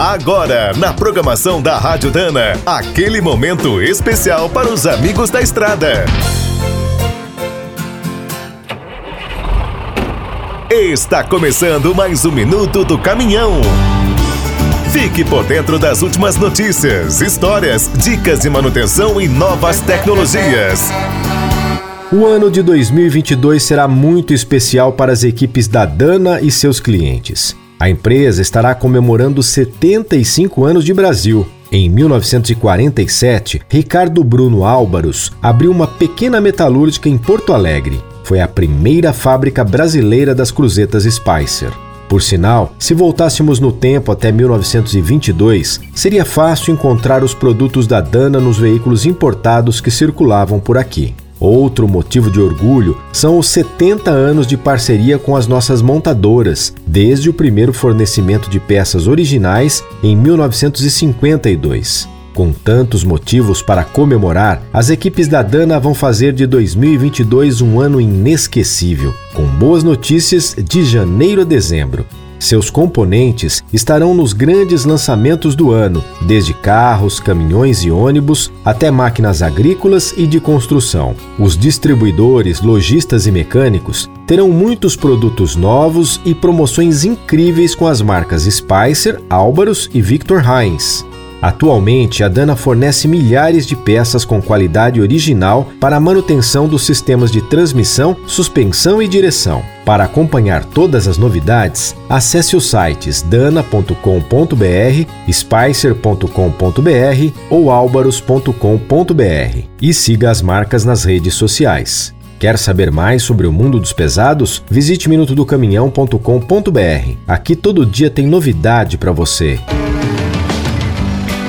Agora, na programação da Rádio Dana, aquele momento especial para os amigos da estrada. Está começando mais um minuto do caminhão. Fique por dentro das últimas notícias, histórias, dicas de manutenção e novas tecnologias. O ano de 2022 será muito especial para as equipes da Dana e seus clientes. A empresa estará comemorando 75 anos de Brasil. Em 1947, Ricardo Bruno Álvaros abriu uma pequena metalúrgica em Porto Alegre. Foi a primeira fábrica brasileira das cruzetas Spicer. Por sinal, se voltássemos no tempo até 1922, seria fácil encontrar os produtos da Dana nos veículos importados que circulavam por aqui. Outro motivo de orgulho são os 70 anos de parceria com as nossas montadoras, desde o primeiro fornecimento de peças originais em 1952. Com tantos motivos para comemorar, as equipes da Dana vão fazer de 2022 um ano inesquecível, com boas notícias de janeiro a dezembro. Seus componentes estarão nos grandes lançamentos do ano, desde carros, caminhões e ônibus até máquinas agrícolas e de construção. Os distribuidores, lojistas e mecânicos terão muitos produtos novos e promoções incríveis com as marcas Spicer, Álvaros e Victor Heinz. Atualmente, a Dana fornece milhares de peças com qualidade original para a manutenção dos sistemas de transmissão, suspensão e direção. Para acompanhar todas as novidades, acesse os sites dana.com.br, spicer.com.br ou albaros.com.br e siga as marcas nas redes sociais. Quer saber mais sobre o mundo dos pesados? Visite minutodocaminhão.com.br. Aqui todo dia tem novidade para você.